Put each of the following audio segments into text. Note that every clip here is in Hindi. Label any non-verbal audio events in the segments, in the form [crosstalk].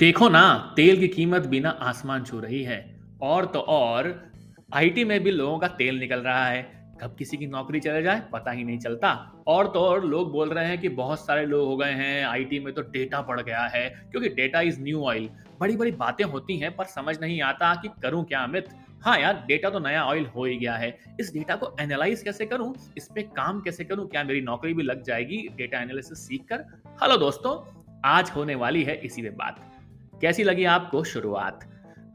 देखो ना, तेल की कीमत बिना आसमान छू रही है। और तो और आईटी में भी लोगों का तेल निकल रहा है। कब किसी की नौकरी चले जाए, पता ही नहीं चलता। और तो और, लोग बोल रहे हैं कि बहुत सारे लोग हो गए हैं आईटी में तो डेटा बढ़ गया है, क्योंकि डेटा इज़ न्यू ऑयल बड़ी बड़ी बातें होती हैं, पर समझ नहीं आता कि करूँ क्या, अमित? हाँ यार डेटा तो नया ऑयल हो ही गया है। इस डेटा को एनालाइज कैसे करूँ? इस पे काम कैसे करूँ? क्या मेरी नौकरी भी लग जाएगी? डेटा एनालिसिस सीख कर हेलो दोस्तों, आज होने वाली है इसी में बात। कैसी लगी आपको शुरुआत?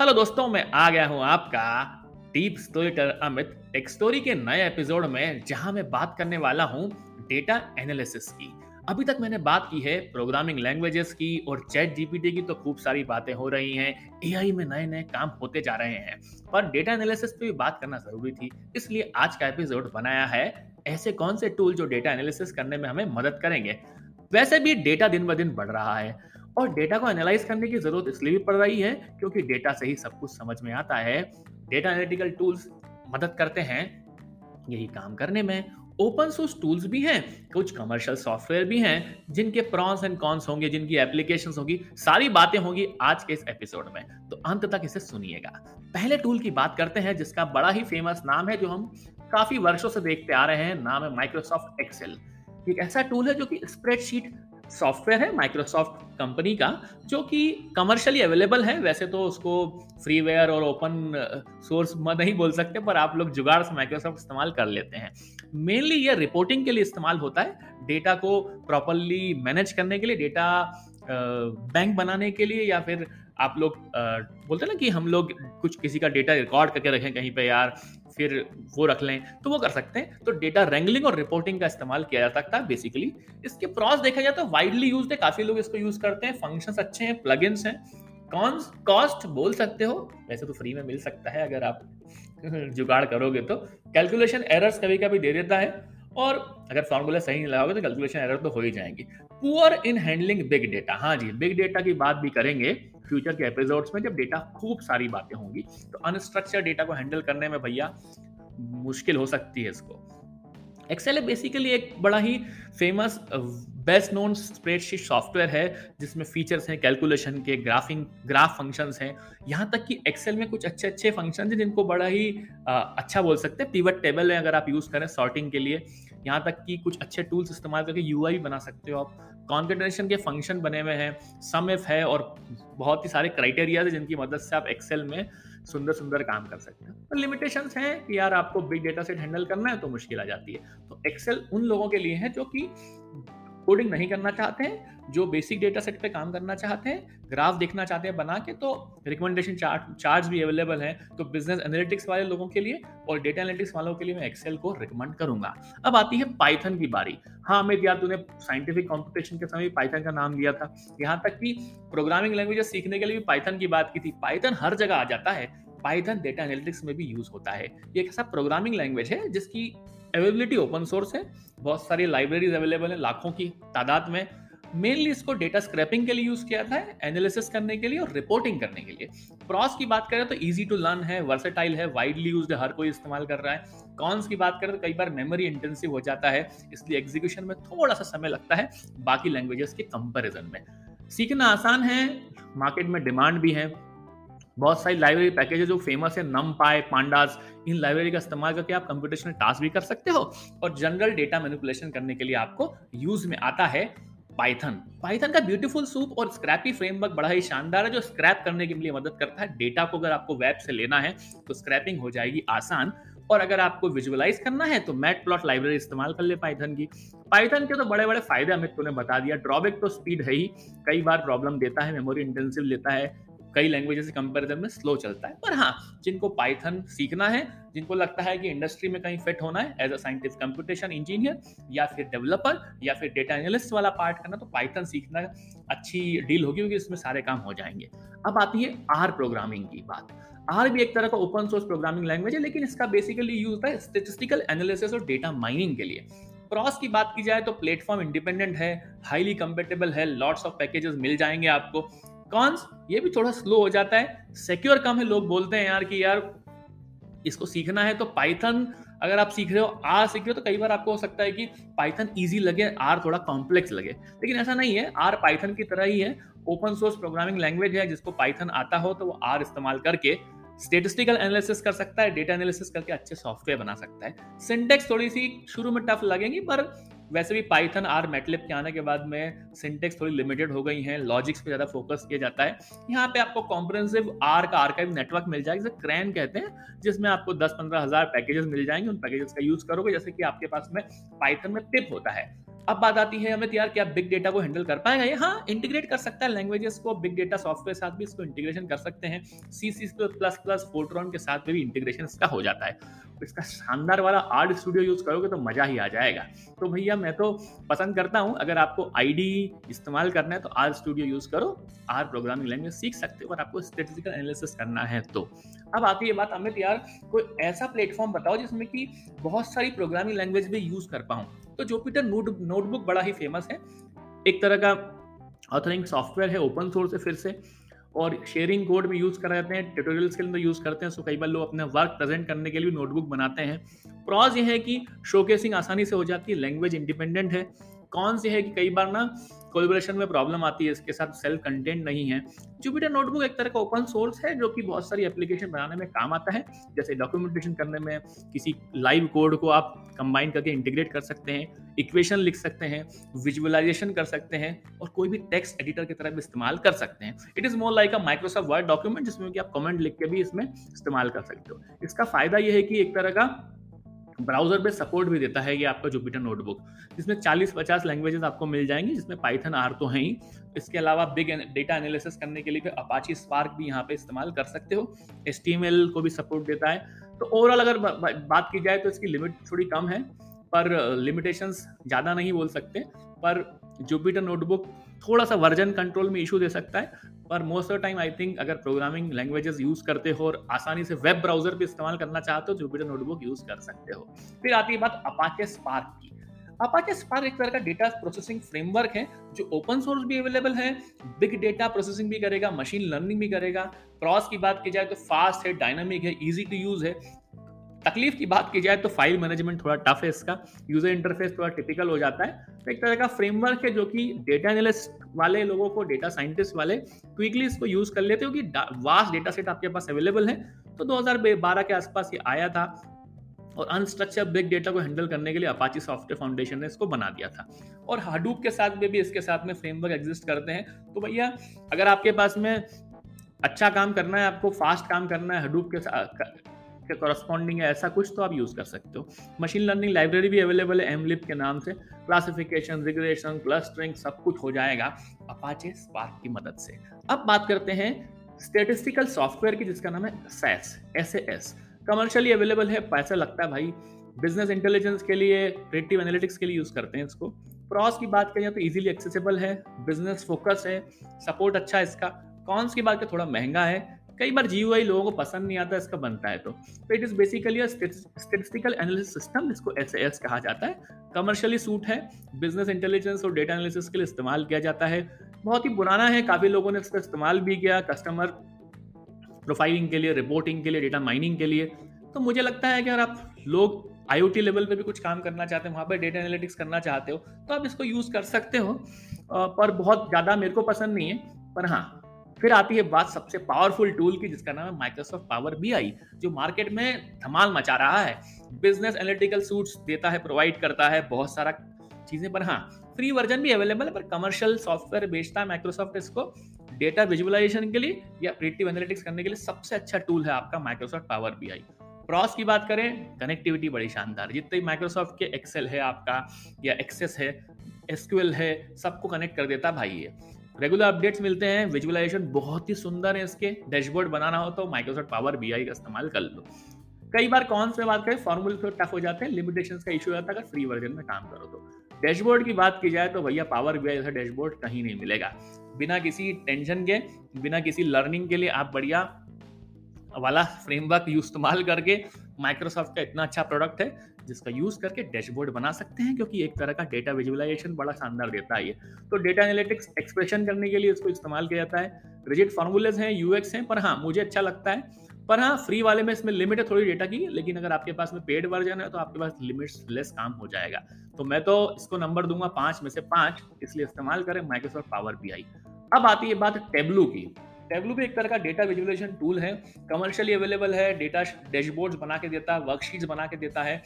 हेलो दोस्तों, मैं आ गया हूँ आपका डीप स्टोरीटर अमित, एक स्टोरी के नए एपिसोड में, जहाँ मैं बात करने वाला हूँ डेटा एनालिसिस की। अभी तक मैंने बात की है प्रोग्रामिंग लैंग्वेजेस की और चैट जीपीटी की तो खूब सारी बातें हो रही हैं। एआई में नए नए काम होते जा रहे हैं। पर डेटा एनालिसिस पे भी बात करना ज़रूरी थी, इसलिए आज का एपिसोड बनाया है। ऐसे कौन से टूल जो डेटा एनालिसिस करने में हमें मदद करेंगे? वैसे भी डेटा दिन ब दिन बढ़ रहा है। और डेटा को एनालाइज करने की ज़रूरत इसलिए भी पड़ रही है क्योंकि डेटा से ही सब कुछ समझ में आता है। डेटा एनालिटिकल टूल्स मदद करते हैं यही काम करने में। ओपन सोर्स टूल्स भी हैं, कुछ कमर्शियल सॉफ्टवेयर भी हैं, जिनके प्रॉन्स एंड कॉन्स होंगे, जिनकी एप्लीकेशंस होगी, सारी बातें होंगी आज के इस एपिसोड में। तो अंत तक इसे सुनिएगा। पहले टूल की बात करते हैं, जिसका बड़ा ही फ़ेमस नाम है, जो हम काफ़ी वर्षों से देखते आ रहे हैं, नाम है माइक्रोसॉफ्ट एक्सेल एक ऐसा टूल है जो कि स्प्रेडशीट सॉफ्टवेयर है माइक्रोसॉफ्ट कंपनी का, जो कि कमर्शियली अवेलेबल है। वैसे तो उसको फ्रीवेयर और ओपन सोर्स नहीं बोल सकते, पर आप लोग जुगाड़ से माइक्रोसॉफ्ट इस्तेमाल कर लेते हैं। मेनली ये रिपोर्टिंग के लिए इस्तेमाल होता है डेटा को प्रॉपरली मैनेज करने के लिए डेटा बैंक बनाने के लिए, या फिर आप लोग बोलते हैं ना कि हम लोग कुछ किसी का डेटा रिकॉर्ड करके रखें कहीं पे यार फिर वो रख लें तो वो कर सकते हैं। तो डेटा रेंगलिंग और रिपोर्टिंग का इस्तेमाल किया जा सकता है बेसिकली इसके प्रॉस देखा जाए तो वाइडली यूज़ है, काफ़ी लोग इसको यूज़ करते हैं फ़ंक्शंस अच्छे हैं प्लगइन्स हैं। कौन कॉस्ट बोल सकते हो, वैसे तो फ्री में मिल सकता है अगर आप [laughs] जुगाड़ करोगे तो। कैलकुलेशन एरर्स कभी कभी दे देता है, और अगर फॉर्मूला सही नहीं लगाओगे तो कैलकुलेशन एरर तो हो ही जाएँगी। Poor in handling big data हाँ जी बिग डेटा की बात भी करेंगे फ्यूचर के एपिसोड्स में जब डेटा खूब सारी बातें होंगी तो अनस्ट्रक्चर डेटा को हैंडल करने में भैया मुश्किल हो सकती है इसको। एक्सेल बेसिकली एक बड़ा ही famous best known spreadsheet software है जिसमें फीचर्स हैं कैलकुलेशन के ग्राफिंग ग्राफ फ़ंक्शंस हैं। यहाँ तक कि एक्सेल में कुछ अच्छे अच्छे फ़ंक्शन हैं जिनको बड़ा ही आ, अच्छा बोल सकते हैं। पिवट टेबल है अगर आप यूज़ करें सॉर्टिंग के लिए। यहाँ तक कि कुछ अच्छे टूल्स इस्तेमाल करके यूआई बना सकते हो आप। कॉन्फिडेंशन के फ़ंक्शन बने हुए हैं सम एफ़ है और बहुत ही सारे क्राइटेरियाज है जिनकी मदद से आप एक्सेल में सुंदर सुंदर काम कर सकते हैं। पर लिमिटेशन हैं कि यार आपको बिग डेटा सेट हैंडल करना है तो मुश्किल आ जाती है। तो एक्सेल उन लोगों के लिए है जो कि कोडिंग नहीं करना चाहते हैं, जो बेसिक डेटा सेट पे काम करना चाहते हैं ग्राफ देखना चाहते हैं बना के तो रिकमेंडेशन चार्ट चार्ज भी अवेलेबल है तो बिज़नेस एनालिटिक्स वाले लोगों के लिए और डेटा एनालिटिक्स वालों के लिए मैं एक्सेल को रिकमेंड करूँगा। अब आती है पाइथन की बारी। हाँ अमित, यार तूने साइंटिफिक कॉम्पिटिशन के समय पाइथन का नाम लिया था। यहाँ तक कि प्रोग्रामिंग लैंग्वेज सीखने के लिए भी पाइथन की बात की थी। पाइथन हर जगह आ जाता है। पाइथन डेटा एनालिटिक्स में भी यूज़ होता है। ये एक ऐसा प्रोग्रामिंग लैंग्वेज है जिसकी अवेलेबिलिटी ओपन सोर्स है, बहुत सारी लाइब्रेरीज अवेलेबल है, लाखों की तादाद में। मेनली इसको डेटा स्क्रैपिंग के लिए यूज़ किया था एनालिसिस करने के लिए और रिपोर्टिंग करने के लिए। प्रॉस की बात करें तो इजी टू लर्न है वर्सेटाइल है वाइडली यूज़ हर कोई इस्तेमाल कर रहा है। कॉन्स की बात करें तो कई बार मेमोरी इंटेंसिव हो जाता है, इसलिए एग्जीक्यूशन में थोड़ा सा समय लगता है, बाकी लैंग्वेजेस के कंपेरिजन में। सीखना आसान है मार्केट में डिमांड भी है बहुत सारी लाइब्रेरी पैकेजेस जो फ़ेमस है नम पाए पांडास इन लाइब्रेरी का इस्तेमाल करके आप कंप्यूटेशनल टास्क भी कर सकते हो। और जनरल डेटा मैनिपुलेशन करने के लिए आपको यूज़ में आता है पाइथन पाइथन का ब्यूटीफुल सूप और स्क्रैपी फ्रेमवर्क बड़ा ही शानदार है, जो स्क्रैप करने के लिए मदद करता है। डेटा को अगर आपको वेब से लेना है तो स्क्रैपिंग हो जाएगी आसान। और अगर आपको विजुअलाइज करना है तो मैट प्लॉट लाइब्रेरी इस्तेमाल कर ले पाइथन की। पाइथन के तो बड़े बड़े फ़ायदे अमित तूने बता दिया। ड्रॉबैक तो स्पीड है ही। कई बार प्रॉब्लम देता है मेमोरी इंटेंसिव लेता है। कई लैंग्वेजेस के कंपैरिजन में स्लो चलता है। पर हाँ जिनको पाइथन सीखना है, जिनको लगता है कि इंडस्ट्री में कहीं फिट होना है as a scientist computation engineer या फिर डेवलपर या फिर डेटा एनालिस्ट वाला पार्ट करना तो पाइथन सीखना अच्छी डील होगी, क्योंकि इसमें सारे काम हो जाएँगे। अब आती है आर प्रोग्रामिंग की बात। आर भी एक तरह का ओपन सोर्स प्रोग्रामिंग लैंग्वेज है, लेकिन इसका बेसिकली यूज़ होता है स्टेटिस्टिकल एनालिसिस और डेटा माइनिंग के लिए। क्रॉस की बात की जाए तो प्लेटफॉर्म इंडिपेंडेंट है हाईली कंपेटेबल है लॉट्स ऑफ़ पैकेजेस मिल जाएँगे आपको। कॉन्स ये भी थोड़ा स्लो हो जाता है। सिक्योर कम है, लोग बोलते हैं यार कि यार इसको सीखना है तो पाइथन अगर आप सीख रहे हो आर सीख रहे हो तो कई बार आपको हो सकता है कि पाइथन इजी लगे आर थोड़ा कॉम्प्लेक्स लगे। लेकिन ऐसा नहीं है आर पाइथन की तरह ही है। ओपन सोर्स प्रोग्रामिंग लैंग्वेज है, जिसको पाइथन आता हो तो वो आर इस्तेमाल करके स्टेटिस्टिकल एनालिसिस कर सकता है डेटा एनालिसिस करके अच्छे सॉफ्टवेयर बना सकता है। सिंटेक्स थोड़ी सी शुरू में टफ लगेंगी, पर वैसे भी पाइथन आर मेटलिप के आने के बाद में सिंटेक्स थोड़ी लिमिटेड हो गई हैं लॉजिक्स पे ज़्यादा फोकस किया जाता है। यहाँ पे आपको कॉम्प्रेंसिव आर का आर्काइव नेटवर्क मिल जाएगा, जिसे क्रैन कहते हैं, जिसमें आपको दस पंद्रह हज़ार पैकेजेस मिल जाएँगे। उन पैकेजेस का यूज़ करोगे, जैसे कि आपके पास में पाइथन में पिप होता है। अब बात आती है हमें यार क्या बिग डेटा को हैंडल कर पाएगा? ये हाँ इंटीग्रेट कर सकता है लैंग्वेजेस को बिग डेटा सॉफ्टवेयर के साथ भी इसको इंटीग्रेशन कर सकते हैं। C C plus plus Fortran के साथ में भी इंटीग्रेशन इसका हो जाता है। तो इसका शानदार वाला आर्ट स्टूडियो यूज़ करोगे तो मज़ा ही आ जाएगा। तो भैया मैं तो पसंद करता हूँ, अगर आपको आईडी इस्तेमाल करना है तो आर स्टूडियो यूज़ करो आर प्रोग्रामिंग लैंग्वेज सीख सकते हो और आपको स्टेटिस्टिकल एनालिसिस करना है तो। अब आती है बात, अमित यार, कोई ऐसा प्लेटफॉर्म बताओ जिसमें कि बहुत सारी प्रोग्रामिंग लैंग्वेज भी यूज़ कर पाऊँ। तो जोपिटर नोट नोटबुक बड़ा ही फ़ेमस है। एक तरह का ऑथरिंग सॉफ्टवेयर है ओपन सोर्स है फिर से। और शेयरिंग कोड भी यूज़ करा जाते हैं ट्यूटोरियल्स के तो यूज़ करते हैं सो कई बार लोग अपने वर्क प्रेजेंट करने के लिए नोटबुक बनाते हैं। प्रॉज ये है कि शोकेसिंग आसानी से हो जाती है लैंग्वेज इंडिपेंडेंट है। कौन से है कि कई बार ना कोलेबोरेशन में प्रॉब्लम आती है, इसके साथ सेल्फ कंटेंट नहीं है। जुपिटर नोटबुक एक तरह का ओपन सोर्स है, जो कि बहुत सारी एप्लीकेशन बनाने में काम आता है। जैसे डॉक्यूमेंटेशन करने में किसी लाइव कोड को आप कंबाइन करके इंटीग्रेट कर सकते हैं इक्वेशन लिख सकते हैं विजुअलाइजेशन कर सकते हैं और कोई भी टेक्स्ट एडिटर की तरह भी इस्तेमाल कर सकते हैं। It is more like a Microsoft Word document जिसमें कि आप कमेंट लिख के भी इसमें इस्तेमाल कर सकते हो। इसका फ़ायदा यह है कि एक तरह का ब्राउज़र पे सपोर्ट भी देता है ये आपका जुपिटर नोटबुक जिसमें 40-50 लैंग्वेजेस आपको मिल जाएँगी, जिसमें पाइथन आर तो है ही। इसके अलावा बिग डेटा एनालिसिस करने के लिए भी अपाची स्पार्क भी यहाँ पे इस्तेमाल कर सकते हो। एस को भी सपोर्ट देता है। तो ओवरऑल अगर बात की जाए तो इसकी लिमिट थोड़ी कम है, पर लिमिटेशंस ज़्यादा नहीं बोल सकते, पर जुपिटर नोटबुक थोड़ा सा वर्जन कंट्रोल में इशू दे सकता है। पर most of time I think अगर प्रोग्रामिंग लैंग्वेजेस यूज़ करते हो और आसानी से वेब ब्राउज़र भी इस्तेमाल करना चाहते हो जुपिटर नोटबुक यूज़ कर सकते हो। फिर आती है बात अपाचे स्पार्क की। अपाचे स्पार्क एक तरह का डेटा प्रोसेसिंग फ्रेमवर्क है, जो ओपन सोर्स भी अवेलेबल है बिग डेटा प्रोसेसिंग भी करेगा मशीन लर्निंग भी करेगा। क्रॉस की बात की जाए तो फास्ट है डायनामिक है इजी टू यूज़ है। तकलीफ़ की बात की जाए तो फ़ाइल मैनेजमेंट थोड़ा टफ है इसका। यूज़र इंटरफेस थोड़ा टिपिकल हो जाता है। तो एक तरह का फ्रेमवर्क है जो कि डेटा एनालिस्ट वाले लोगों को डेटा साइंटिस्ट वाले क्विकली इसको यूज़ कर लेते हो कि वास्ट डेटा सेट आपके पास अवेलेबल है। तो 2012 के आसपास ये आया था और अनस्ट्रक्चर बिग डेटा को हैंडल करने के लिए अपाची सॉफ्टवेयर फाउंडेशन ने इसको बना दिया था। और हाडूप के साथ में भी इसके साथ में फ्रेमवर्क एग्जिस्ट करते हैं। तो भैया, अगर आपके पास में अच्छा काम करना है, आपको फास्ट काम करना है हडूप के साथ के कॉरस्पॉन्डिंग है ऐसा कुछ तो आप यूज़ कर सकते हो। मशीन लर्निंग लाइब्रेरी भी अवेलेबल है एमलिप के नाम से। क्लासिफिकेशन रिग्रेशन क्लस्टरिंग सब कुछ हो जाएगा अपाचे स्पार्क की मदद से। अब बात करते हैं स्टेटिस्टिकल सॉफ्टवेयर की, जिसका नाम है SAS S S commercially available है, पैसा लगता है भाई। बिज़नेस इंटेलिजेंस के लिए क्रिएटिव एनालिटिक्स के लिए यूज़ करते हैं इसको। प्रॉस की बात करें तो इजीली एक्सेसिबल है बिज़नेस फोकस है सपोर्ट अच्छा है इसका। कॉन्स की बात करें, थोड़ा महँगा है। कई बार जी लोगों को पसंद नहीं आता, इसका बनता है तो। It is basically statistical analysis system जिसको एस एस कहा जाता है। कमर्शियली सूट है। बिज़नेस इंटेलिजेंस और डेटा एनालिसिस के लिए इस्तेमाल किया जाता है। बहुत ही पुराना है। काफ़ी लोगों ने इसका इस्तेमाल भी किया कस्टमर प्रोफाइलिंग के लिए रिपोर्टिंग के लिए डेटा माइनिंग के लिए। तो मुझे लगता है कि अगर आप लोग आईओटी लेवल पे भी कुछ काम करना चाहते हैं, वहाँ पर डेटा एनालिटिक्स करना चाहते हो तो आप इसको यूज़ कर सकते हो। पर बहुत ज़्यादा मेरे को पसंद नहीं है। पर हाँ फिर आती है बात सबसे पावरफुल टूल की, जिसका नाम है माइक्रोसॉफ्ट पावर बी आई जो मार्केट में धमाल मचा रहा है। बिज़नेस एनालिटिकल सूट्स देता है प्रोवाइड करता है, बहुत सारा चीज़ें पर। हाँ फ्री वर्जन भी अवेलेबल है, पर कमर्शियल सॉफ्टवेयर बेचता है माइक्रोसॉफ्ट इसको। डेटा विजुअलाइजेशन के लिए या प्रिटिव एनालिटिक्स करने के लिए सबसे अच्छा टूल है आपका Microsoft power B I pros की बात करें कनेक्टिविटी बड़ी शानदार। जितने माइक्रोसॉफ्ट के एक्सेल है आपका, या एक्सेस है एसक्यूएल है, सबको कनेक्ट कर देता भाई ये। रेगुलर अपडेट्स मिलते हैं। विजुअलाइजेशन बहुत ही सुंदर है इसके। डैशबोर्ड बनाना हो तो माइक्रोसॉफ्ट पावर बीआई का इस्तेमाल कर लो। कई बार कौन से बात करें? फॉर्मूले थोड़े टफ हो जाते हैं। लिमिटेशन का इशू आता है। अगर फ्री वर्जन में काम करो तो। डैशबोर्ड की बात की जाए तो भैया पावर बीआई जैसा डैशबोर्ड कहीं नहीं मिलेगा। बिना किसी टेंशन के, बिना किसी लर्निंग के लिए आप बढ़िया वाला फ्रेमवर्क इस्तेमाल करके माइक्रोसॉफ्ट का इतना अच्छा प्रोडक्ट है, जिसका यूज़ करके डैशबोर्ड बना सकते हैं, क्योंकि एक तरह का डेटा विजुअलाइजेशन बड़ा शानदार देता है तो डेटा एनालिटिक्स एक्सप्रेशन करने के लिए इसको इस्तेमाल किया जाता है। रिजिट फॉर्मूलेज हैं यूएक्स हैं, पर हाँ मुझे अच्छा लगता है। पर हाँ फ्री वाले में इसमें लिमिट है थोड़ी डेटा की, लेकिन अगर आपके पास में पेड वर्जन है तो आपके पास लिमिट्स लेस काम हो जाएगा। तो मैं तो इसको नंबर दूँगा पाँच में से पाँच, इसलिए इस्तेमाल करें माइक्रोसॉफ्ट पावर बी अब आती है बात टेबलू की। टेबलू भी एक तरह का डेटा विजुअलाइजेशन टूल है। कमर्शियली अवेलेबल है डेटा डैशबोर्ड्स बना के देता है वर्कशीट्स बना के देता है।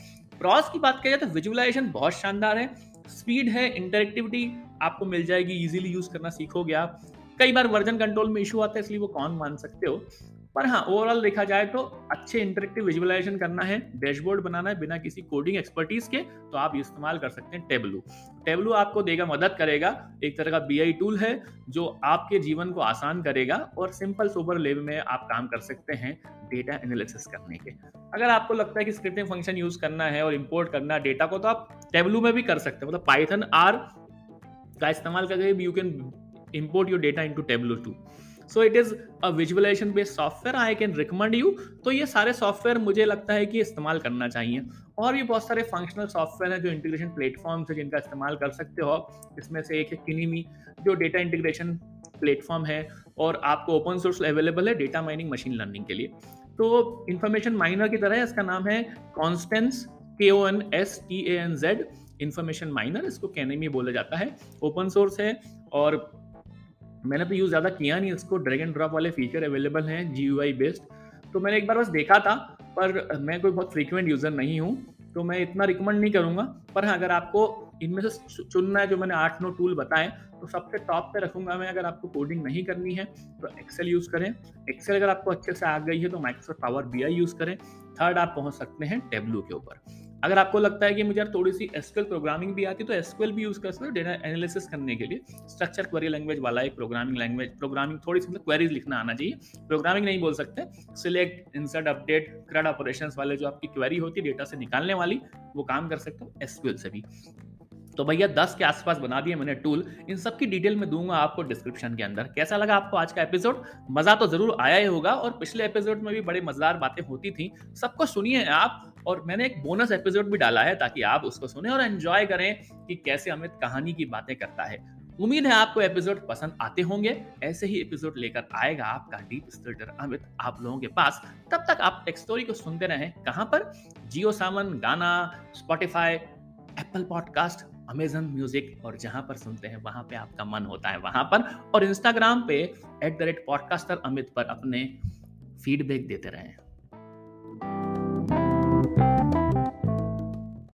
प्रॉस की बात की जाए तो विजुअलाइजेशन बहुत शानदार है। स्पीड है इंटरेक्टिविटी आपको मिल जाएगी इजीली यूज़ करना सीखोगे आप। कई बार वर्जन कंट्रोल में इशू आता है, इसलिए वो कौन मान सकते हो? पर हाँ ओवरऑल देखा जाए तो अच्छे इंटरेक्टिव विजुअलाइजेशन करना है डैशबोर्ड बनाना है बिना किसी कोडिंग एक्सपर्टीज के तो आप इस्तेमाल कर सकते हैं टेबलू टेबलू आपको देगा, मदद करेगा। एक तरह का बीआई टूल है, जो आपके जीवन को आसान करेगा और सिंपल सुपर लेवल में आप काम कर सकते हैं डेटा एनालिसिस करने के। अगर आपको लगता है कि स्क्रिप्टिंग फ़ंक्शन यूज़ करना है और इंपोर्ट करना है डेटा को तो आप टेबलू में भी कर सकते हैं। मतलब पाइथन आर का इस्तेमाल करके you can import your data into tableau too so it is a visualization based software I can recommend you तो ये सारे सॉफ्टवेयर मुझे लगता है कि इस्तेमाल करना चाहिए। और भी बहुत सारे फंक्शनल सॉफ्टवेयर हैं जो इंटीग्रेशन प्लेटफॉर्म है जिनका इस्तेमाल कर सकते हो इसमें से एक है किनीमी जो डेटा इंटीग्रेशन प्लेटफॉर्म है और आपको ओपन सोर्स अवेलेबल है डेटा माइनिंग मशीन लर्निंग के लिए। तो इन्फॉर्मेशन माइनर की तरह इसका नाम है Konstanz K O N S T A N Z information miner इसको कैनेमी बोला जाता है। ओपन सोर्स है और मैंने तो यूज़ ज़्यादा किया नहीं इसको ड्रैग एंड ड्रॉप वाले फीचर अवेलेबल हैं जीयूआई बेस्ड तो मैंने एक बार बस देखा था, पर मैं कोई बहुत फ्रीक्वेंट यूज़र नहीं हूँ तो मैं इतना रिकमेंड नहीं करूँगा। पर हाँ अगर आपको इनमें से चुनना है, जो मैंने आठ नौ टूल बताए तो सबसे टॉप पे रखूँगा मैं, अगर आपको कोडिंग नहीं करनी है तो एक्सेल यूज़ करें। एक्सेल अगर आपको अच्छे से आ गई है तो माइक्रोसॉफ्ट पावर बीआई यूज़ करें। थर्ड आप पहुँच सकते हैं टेबलू के ऊपर। अगर आपको लगता है कि मुझे थोड़ी सी एसक्यूएल प्रोग्रामिंग भी आती है तो एसक्यूएल भी यूज़ कर सकते हो डेटा एनालिसिस करने के लिए। स्ट्रक्चर क्वेरी लैंग्वेज वाला एक प्रोग्रामिंग लैंग्वेज प्रोग्रामिंग थोड़ी सी मतलब क्वेरीज लिखना आना चाहिए। प्रोग्रामिंग नहीं बोल सकते। Select insert update CRUD operation वाले जो आपकी क्वेरी होती है डेटा से निकालने वाली, वो काम कर सकते हो एसक्यूएल से भी। तो भैया दस के आसपास बना दिए मैंने टूल इन सब की डिटेल में दूँगा आपको डिस्क्रिप्शन के अंदर। कैसा लगा आपको आज का एपिसोड मज़ा तो ज़रूर आया ही होगा और पिछले एपिसोड में भी बड़े मज़ेदार बातें होती थी। सबको सुनिए आप और मैंने एक बोनस एपिसोड भी डाला है ताकि आप उसको सुने और एंजॉय करें कि कैसे अमित कहानी की बातें करता है। उम्मीद है आपको एपिसोड पसंद आते होंगे। ऐसे ही एपिसोड लेकर आएगा आपका डीप स्टोटर अमित आप लोगों के पास। तब तक आप टेक स्टोरी को सुनते रहें। कहाँ पर? Jio Saavn, Gaana Spotify Apple podcast Amazon music और जहाँ पर सुनते हैं, वहाँ पे आपका मन होता है वहाँ पर। और इंस्टाग्राम पे at the rate podcaster Amit पर अपने फीडबैक देते रहें।